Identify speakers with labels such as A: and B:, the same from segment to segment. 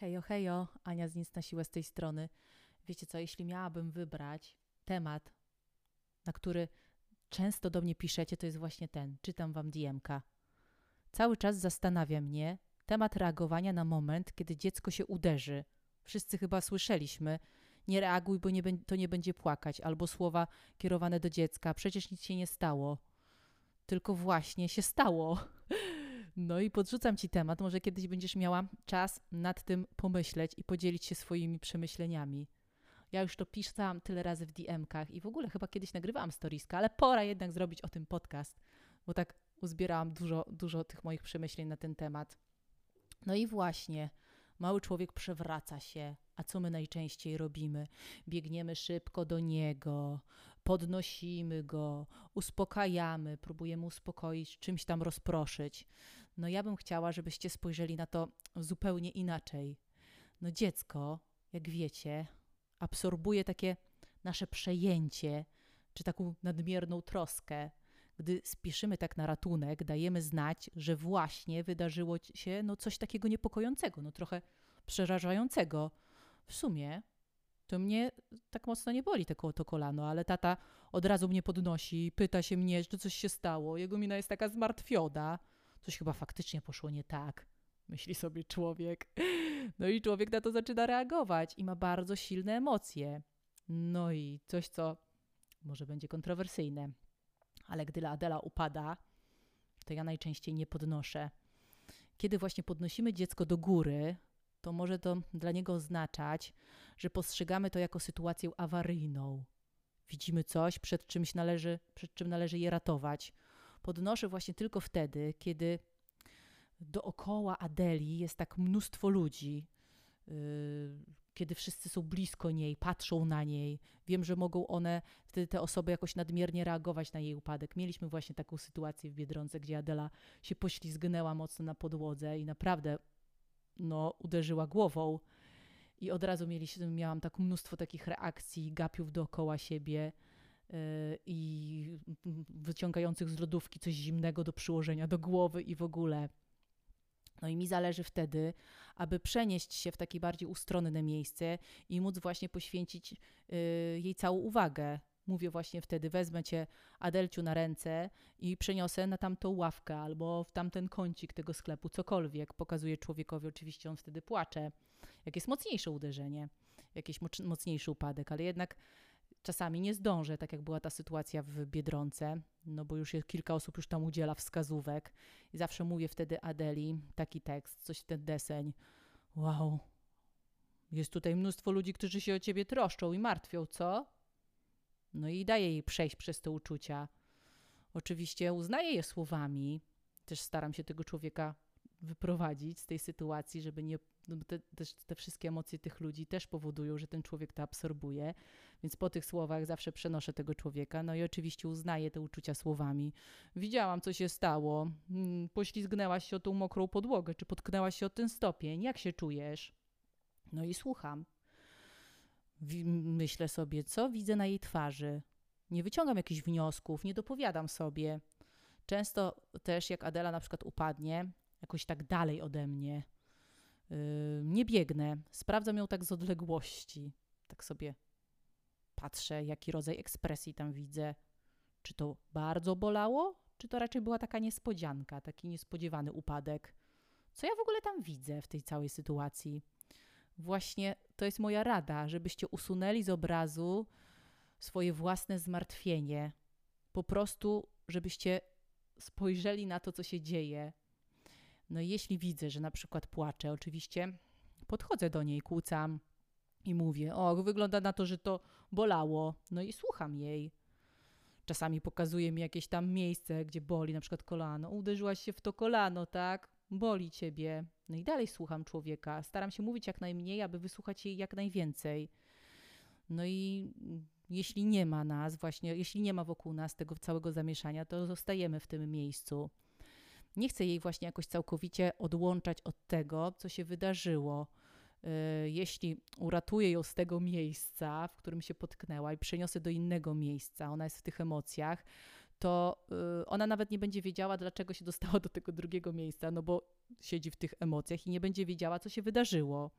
A: Hejo, hejo, Ania z Nic na siłę z tej strony. Wiecie co, jeśli miałabym wybrać temat, na który często do mnie piszecie, to jest właśnie ten. Czytam wam DM-ka. Cały czas zastanawia mnie temat reagowania na moment, kiedy dziecko się uderzy. Wszyscy chyba słyszeliśmy, nie reaguj, bo nie, to nie będzie płakać, albo słowa kierowane do dziecka, przecież nic się nie stało. Tylko właśnie się stało. No i podrzucam ci temat, może kiedyś będziesz miała czas nad tym pomyśleć i podzielić się swoimi przemyśleniami. Ja już to pisałam tyle razy w DM-kach i w ogóle chyba kiedyś nagrywałam storiska, ale pora jednak zrobić o tym podcast, bo tak uzbierałam dużo, dużo tych moich przemyśleń na ten temat. No i właśnie, mały człowiek przewraca się, a co my najczęściej robimy? Biegniemy szybko do niego, podnosimy go, uspokajamy, próbujemy uspokoić, czymś tam rozproszyć. No ja bym chciała, żebyście spojrzeli na to zupełnie inaczej. No dziecko, jak wiecie, absorbuje takie nasze przejęcie, czy taką nadmierną troskę. Gdy spieszymy tak na ratunek, dajemy znać, że właśnie wydarzyło się no coś takiego niepokojącego, no trochę przerażającego. W sumie to mnie tak mocno nie boli to, to kolano, ale tata od razu mnie podnosi, pyta się mnie, czy coś się stało. Jego mina jest taka zmartwiona. Coś chyba faktycznie poszło nie tak, myśli sobie człowiek. No i człowiek na to zaczyna reagować i ma bardzo silne emocje. No i coś, co może będzie kontrowersyjne, ale gdy Adela upada, to ja najczęściej nie podnoszę. Kiedy właśnie podnosimy dziecko do góry, to może to dla niego oznaczać, że postrzegamy to jako sytuację awaryjną. Widzimy coś, przed, czymś należy, przed czym należy je ratować. Podnoszę właśnie tylko wtedy, kiedy dookoła Adeli jest tak mnóstwo ludzi, yy, kiedy wszyscy są blisko niej, patrzą na niej. Wiem, że mogą one, wtedy te osoby jakoś nadmiernie reagować na jej upadek. Mieliśmy właśnie taką sytuację w Biedronce, gdzie Adela się poślizgnęła mocno na podłodze i naprawdę no, uderzyła głową. I od razu mieliśmy, miałam tak mnóstwo takich reakcji, gapiów dookoła siebie i wyciągających z lodówki coś zimnego do przyłożenia do głowy i w ogóle. No i mi zależy wtedy, aby przenieść się w takie bardziej ustronne miejsce i móc właśnie poświęcić yy, jej całą uwagę. Mówię właśnie wtedy, wezmę cię Adelciu na ręce i przeniosę na tamtą ławkę albo w tamten kącik tego sklepu, cokolwiek. Pokazuję człowiekowi, oczywiście on wtedy płacze. Jak jest mocniejsze uderzenie, jakiś mocniejszy upadek, ale jednak czasami nie zdążę, tak jak była ta sytuacja w Biedronce, no bo już jest, kilka osób już tam udziela wskazówek i zawsze mówię wtedy Adeli taki tekst, coś ten deseń. Wow, jest tutaj mnóstwo ludzi, którzy się o ciebie troszczą i martwią, co? No i daję jej przejść przez te uczucia. Oczywiście uznaję je słowami, też staram się tego człowieka wyprowadzić z tej sytuacji, żeby nie. No te, też te wszystkie emocje tych ludzi też powodują, że ten człowiek to absorbuje. Więc po tych słowach zawsze przenoszę tego człowieka. No i oczywiście uznaję te uczucia słowami. Widziałam, co się stało. Hmm, poślizgnęłaś się o tą mokrą podłogę, czy potknęłaś się o ten stopień. Jak się czujesz? No i słucham. Myślę sobie, co widzę na jej twarzy. Nie wyciągam jakichś wniosków, nie dopowiadam sobie. Często też, jak Adela na przykład upadnie, jakoś tak dalej ode mnie. Nie biegnę, sprawdzam ją tak z odległości. Tak sobie patrzę, jaki rodzaj ekspresji tam widzę. Czy to bardzo bolało, czy to raczej była taka niespodzianka, taki niespodziewany upadek? Co ja w ogóle tam widzę w tej całej sytuacji? Właśnie to jest moja rada, żebyście usunęli z obrazu swoje własne zmartwienie. Po prostu, żebyście spojrzeli na to, co się dzieje, no i jeśli widzę, że na przykład płaczę, oczywiście podchodzę do niej, kłócam i mówię: O, wygląda na to, że to bolało. No i słucham jej. Czasami pokazuje mi jakieś tam miejsce, gdzie boli, na przykład kolano. Uderzyłaś się w to kolano, tak? Boli ciebie. No i dalej słucham człowieka. Staram się mówić jak najmniej, aby wysłuchać jej jak najwięcej. No i jeśli nie ma nas, właśnie, jeśli nie ma wokół nas tego całego zamieszania, to zostajemy w tym miejscu. Nie chcę jej właśnie jakoś całkowicie odłączać od tego, co się wydarzyło. Y, jeśli uratuję ją z tego miejsca, w którym się potknęła i przeniosę do innego miejsca, ona jest w tych emocjach, to y, ona nawet nie będzie wiedziała, dlaczego się dostała do tego drugiego miejsca, no bo siedzi w tych emocjach i nie będzie wiedziała, co się wydarzyło.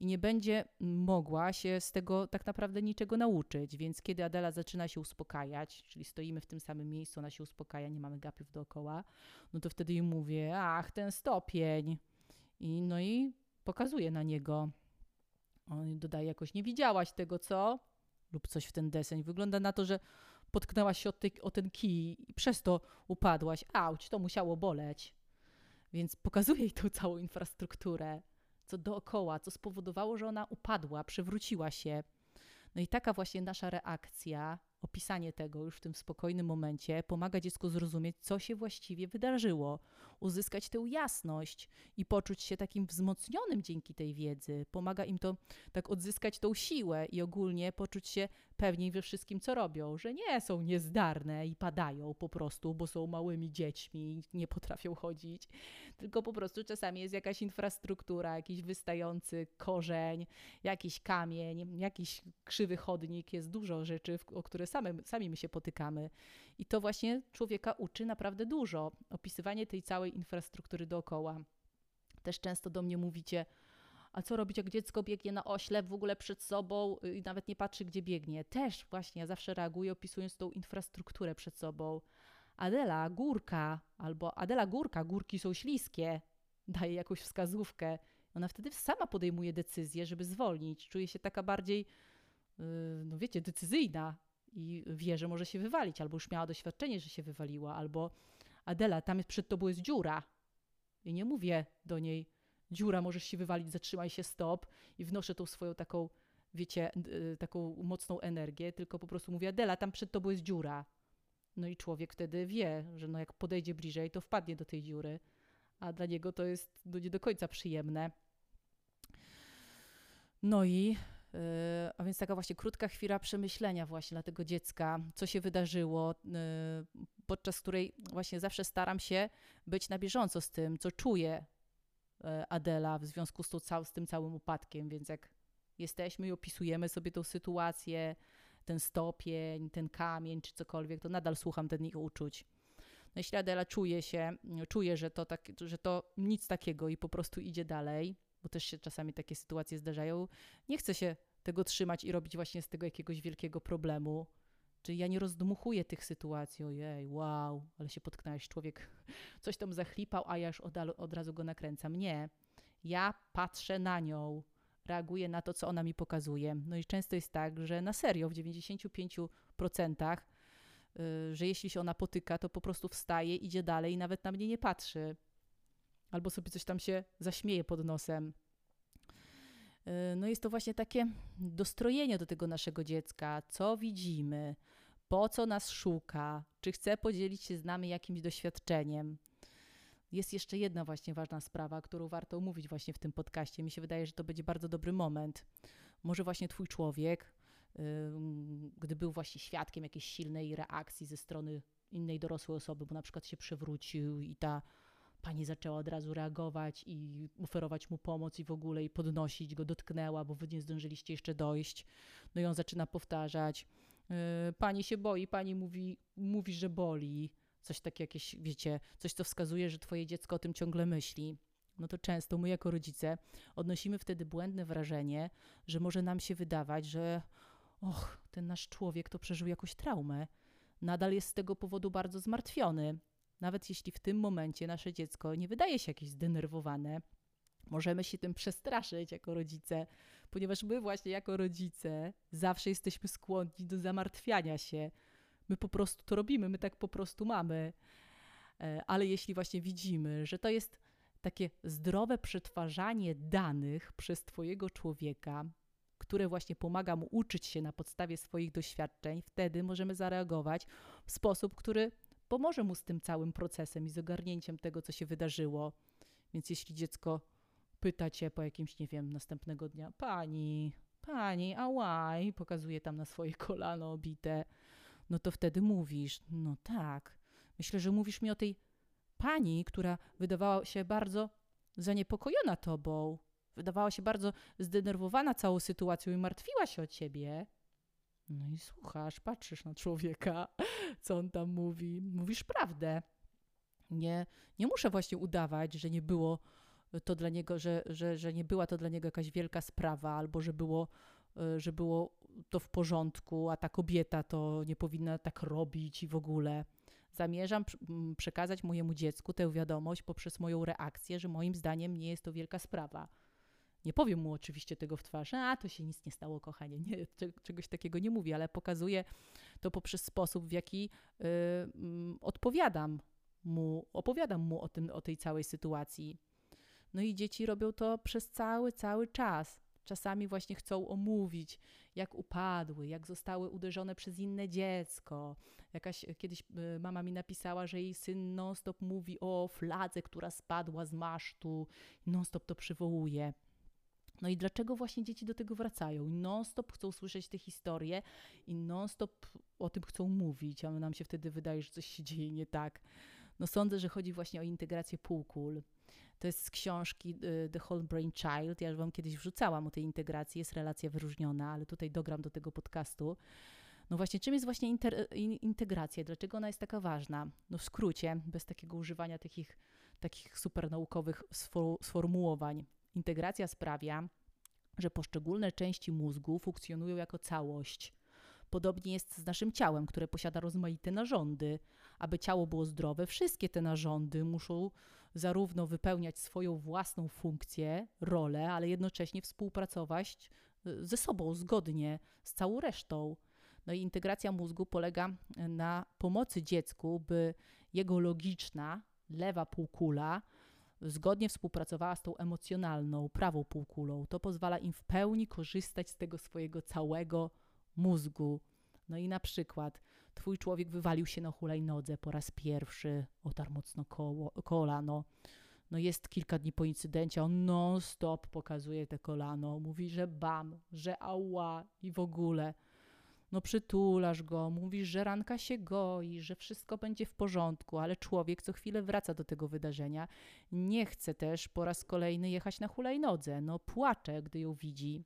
A: I nie będzie mogła się z tego tak naprawdę niczego nauczyć. Więc kiedy Adela zaczyna się uspokajać, czyli stoimy w tym samym miejscu, ona się uspokaja, nie mamy gapiów dookoła, no to wtedy jej mówię, ach, ten stopień. I no i pokazuję na niego. On dodaje jakoś, nie widziałaś tego, co? Lub coś w ten deseń. Wygląda na to, że potknęłaś się o, ty, o ten kij i przez to upadłaś. Auć, to musiało boleć. Więc pokazuję jej tą całą infrastrukturę, co dookoła, co spowodowało, że ona upadła, przewróciła się. No i taka właśnie nasza reakcja, opisanie tego już w tym spokojnym momencie, pomaga dziecku zrozumieć, co się właściwie wydarzyło, uzyskać tę jasność i poczuć się takim wzmocnionym dzięki tej wiedzy. Pomaga im to tak odzyskać tą siłę i ogólnie poczuć się pewniej we wszystkim, co robią, że nie są niezdarne i padają po prostu, bo są małymi dziećmi nie potrafią chodzić, tylko po prostu czasami jest jakaś infrastruktura, jakiś wystający korzeń, jakiś kamień, jakiś krzywy chodnik, jest dużo rzeczy, o które sami my się potykamy. I to właśnie człowieka uczy naprawdę dużo. Opisywanie tej całej infrastruktury dookoła. Też często do mnie mówicie, a co robić, jak dziecko biegnie na oślep w ogóle przed sobą i nawet nie patrzy, gdzie biegnie. Też właśnie ja zawsze reaguję, opisując tą infrastrukturę przed sobą. Adela, górka, albo Adela, górka, górki są śliskie. Daje jakąś wskazówkę. Ona wtedy sama podejmuje decyzję, żeby zwolnić. Czuje się taka bardziej, yy, no wiecie, decyzyjna i wie, że może się wywalić, albo już miała doświadczenie, że się wywaliła, albo Adela, tam jest przed tobą jest dziura. I nie mówię do niej, dziura, możesz się wywalić, zatrzymaj się, stop i wnoszę tą swoją taką, wiecie, y, taką mocną energię, tylko po prostu mówię, Adela, tam przed tobą jest dziura. No i człowiek wtedy wie, że no jak podejdzie bliżej, to wpadnie do tej dziury, a dla niego to jest no nie do końca przyjemne. No i yy, a więc taka właśnie krótka chwila przemyślenia właśnie dla tego dziecka, co się wydarzyło, yy, podczas której właśnie zawsze staram się być na bieżąco z tym, co czuję E, Adela w związku z, to, z tym całym upadkiem, więc jak jesteśmy i opisujemy sobie tą sytuację, ten stopień, ten kamień czy cokolwiek, to nadal słucham ten ich uczuć. No jeśli Adela czuje się, czuje, że to, tak, że to nic takiego i po prostu idzie dalej, bo też się czasami takie sytuacje zdarzają, nie chce się tego trzymać i robić właśnie z tego jakiegoś wielkiego problemu, Czyli ja nie rozdmuchuję tych sytuacji, ojej, wow, ale się potknąłeś, człowiek coś tam zachlipał, a ja już od, od razu go nakręcam. Nie. Ja patrzę na nią, reaguję na to, co ona mi pokazuje. No i często jest tak, że na serio w 95%, yy, że jeśli się ona potyka, to po prostu wstaje, idzie dalej i nawet na mnie nie patrzy. Albo sobie coś tam się zaśmieje pod nosem. Yy, no jest to właśnie takie dostrojenie do tego naszego dziecka, co widzimy, po co nas szuka, czy chce podzielić się z nami jakimś doświadczeniem. Jest jeszcze jedna właśnie ważna sprawa, którą warto omówić właśnie w tym podcaście. Mi się wydaje, że to będzie bardzo dobry moment. Może właśnie twój człowiek, gdy był właśnie świadkiem jakiejś silnej reakcji ze strony innej dorosłej osoby, bo na przykład się przewrócił i ta pani zaczęła od razu reagować i oferować mu pomoc i w ogóle i podnosić go, dotknęła, bo wy nie zdążyliście jeszcze dojść. No i on zaczyna powtarzać, Y, pani się boi, pani mówi, mówi, że boli. Coś takie jakieś, wiecie, coś, co wskazuje, że twoje dziecko o tym ciągle myśli. No to często my jako rodzice odnosimy wtedy błędne wrażenie, że może nam się wydawać, że och, ten nasz człowiek to przeżył jakąś traumę. Nadal jest z tego powodu bardzo zmartwiony. Nawet jeśli w tym momencie nasze dziecko nie wydaje się jakieś zdenerwowane, możemy się tym przestraszyć jako rodzice, ponieważ my właśnie jako rodzice zawsze jesteśmy skłonni do zamartwiania się. My po prostu to robimy, my tak po prostu mamy. E, ale jeśli właśnie widzimy, że to jest takie zdrowe przetwarzanie danych przez Twojego człowieka, które właśnie pomaga mu uczyć się na podstawie swoich doświadczeń, wtedy możemy zareagować w sposób, który pomoże mu z tym całym procesem i z ogarnięciem tego, co się wydarzyło. Więc jeśli dziecko pyta cię po jakimś, nie wiem, następnego dnia, pani, pani, ałaj, pokazuje tam na swoje kolano obite, no to wtedy mówisz, no tak. Myślę, że mówisz mi o tej pani, która wydawała się bardzo zaniepokojona tobą, wydawała się bardzo zdenerwowana całą sytuacją i martwiła się o ciebie. No i słuchasz, patrzysz na człowieka, co on tam mówi, mówisz prawdę. Nie, nie muszę właśnie udawać, że nie było to dla niego, że, że, że nie była to dla niego jakaś wielka sprawa, albo że było, y, że było to w porządku, a ta kobieta to nie powinna tak robić i w ogóle. Zamierzam przekazać mojemu dziecku tę wiadomość poprzez moją reakcję, że moim zdaniem nie jest to wielka sprawa. Nie powiem mu oczywiście tego w twarz, a to się nic nie stało, kochanie. Nie, czegoś takiego nie mówię, ale pokazuję to poprzez sposób, w jaki y, odpowiadam mu, opowiadam mu o, tym, o tej całej sytuacji. No i dzieci robią to przez cały, cały czas. Czasami właśnie chcą omówić, jak upadły, jak zostały uderzone przez inne dziecko. Jakaś kiedyś y, mama mi napisała, że jej syn non-stop mówi o fladze, która spadła z masztu, non-stop to przywołuje. No i dlaczego właśnie dzieci do tego wracają? Non-stop chcą słyszeć te historie i non-stop o tym chcą mówić, a nam się wtedy wydaje, że coś się dzieje nie tak. No sądzę, że chodzi właśnie o integrację półkul. To jest z książki y, The Whole Brain Child. Ja już wam kiedyś wrzucałam o tej integracji, jest relacja wyróżniona, ale tutaj dogram do tego podcastu. No właśnie, czym jest właśnie inter, integracja? Dlaczego ona jest taka ważna? No w skrócie, bez takiego używania takich, takich supernaukowych sformułowań. Integracja sprawia, że poszczególne części mózgu funkcjonują jako całość. Podobnie jest z naszym ciałem, które posiada rozmaite narządy. Aby ciało było zdrowe, wszystkie te narządy muszą zarówno wypełniać swoją własną funkcję, rolę, ale jednocześnie współpracować y, ze sobą zgodnie z całą resztą. No i integracja mózgu polega na pomocy dziecku, by jego logiczna, lewa półkula zgodnie współpracowała z tą emocjonalną, prawą półkulą. To pozwala im w pełni korzystać z tego swojego całego mózgu. No i na przykład twój człowiek wywalił się na hulajnodze po raz pierwszy, otarł mocno koło, kolano. No jest kilka dni po incydencie, on non-stop pokazuje te kolano, mówi, że bam, że ała i w ogóle no przytulasz go, mówisz, że ranka się goi, że wszystko będzie w porządku, ale człowiek co chwilę wraca do tego wydarzenia. Nie chce też po raz kolejny jechać na hulajnodze, no płacze, gdy ją widzi.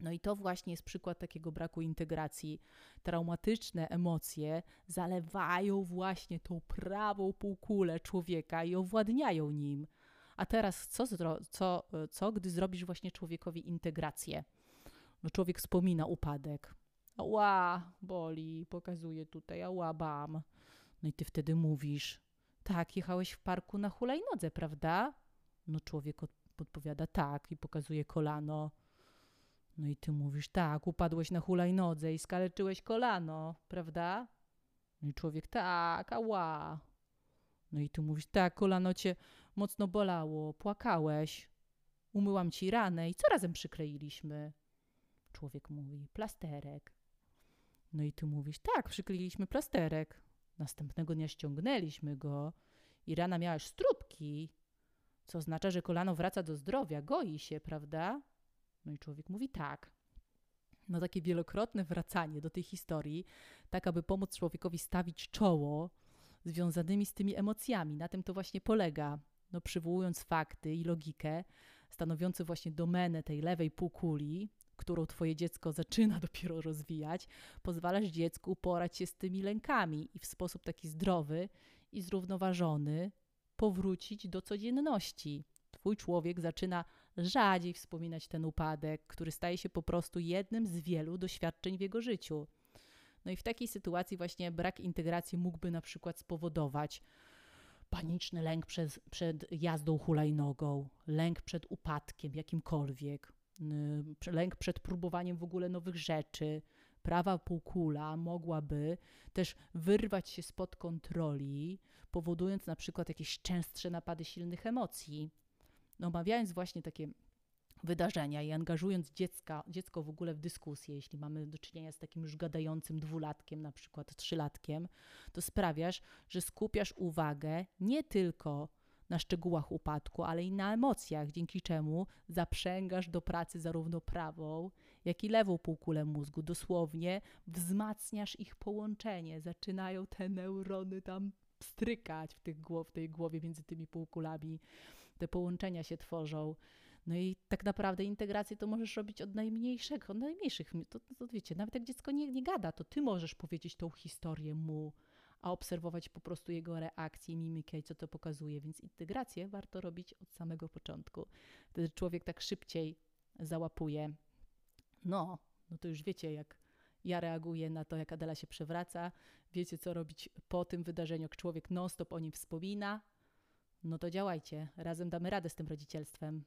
A: No i to właśnie jest przykład takiego braku integracji. Traumatyczne emocje zalewają właśnie tą prawą półkulę człowieka i owładniają nim. A teraz co, co, co gdy zrobisz właśnie człowiekowi integrację? No człowiek wspomina upadek, ała, boli, pokazuje tutaj, ała, bam. No i ty wtedy mówisz, tak, jechałeś w parku na hulajnodze, prawda? No człowiek odpowiada tak i pokazuje kolano. No i ty mówisz, tak, upadłeś na hulajnodze i skaleczyłeś kolano, prawda? No i człowiek, tak, ała. No i ty mówisz, tak, kolano cię mocno bolało, płakałeś. Umyłam ci ranę i co razem przykleiliśmy? Człowiek mówi, plasterek. No i ty mówisz, tak, przykleiliśmy plasterek. Następnego dnia ściągnęliśmy go i rana miała już strupki, co oznacza, że kolano wraca do zdrowia, goi się, prawda? No i człowiek mówi tak. No takie wielokrotne wracanie do tej historii, tak aby pomóc człowiekowi stawić czoło związanymi z tymi emocjami. Na tym to właśnie polega. No przywołując fakty i logikę, stanowiące właśnie domenę tej lewej półkuli, którą twoje dziecko zaczyna dopiero rozwijać, pozwalasz dziecku porać się z tymi lękami i w sposób taki zdrowy i zrównoważony powrócić do codzienności. Twój człowiek zaczyna rzadziej wspominać ten upadek, który staje się po prostu jednym z wielu doświadczeń w jego życiu. No i w takiej sytuacji właśnie brak integracji mógłby na przykład spowodować paniczny lęk przed, przed jazdą hulajnogą, lęk przed upadkiem jakimkolwiek, Y, lęk przed próbowaniem w ogóle nowych rzeczy, prawa półkula mogłaby też wyrwać się spod kontroli, powodując na przykład jakieś częstsze napady silnych emocji. No, omawiając właśnie takie wydarzenia i angażując dziecka, dziecko w ogóle w dyskusję, jeśli mamy do czynienia z takim już gadającym dwulatkiem, na przykład trzylatkiem, to sprawiasz, że skupiasz uwagę nie tylko na szczegółach upadku, ale i na emocjach, dzięki czemu zaprzęgasz do pracy zarówno prawą, jak i lewą półkulę mózgu. Dosłownie wzmacniasz ich połączenie, zaczynają te neurony tam strykać w, tych głow, w tej głowie między tymi półkulami. Te połączenia się tworzą. No i tak naprawdę integrację to możesz robić od najmniejszego, od najmniejszych. To, to, to wiecie, nawet jak dziecko nie, nie gada, to ty możesz powiedzieć tą historię mu, a obserwować po prostu jego reakcje, mimikę i co to pokazuje. Więc integrację warto robić od samego początku. Wtedy człowiek tak szybciej załapuje. No, no to już wiecie, jak ja reaguję na to, jak Adela się przewraca. Wiecie, co robić po tym wydarzeniu, jak człowiek non-stop o nim wspomina. No to działajcie, razem damy radę z tym rodzicielstwem.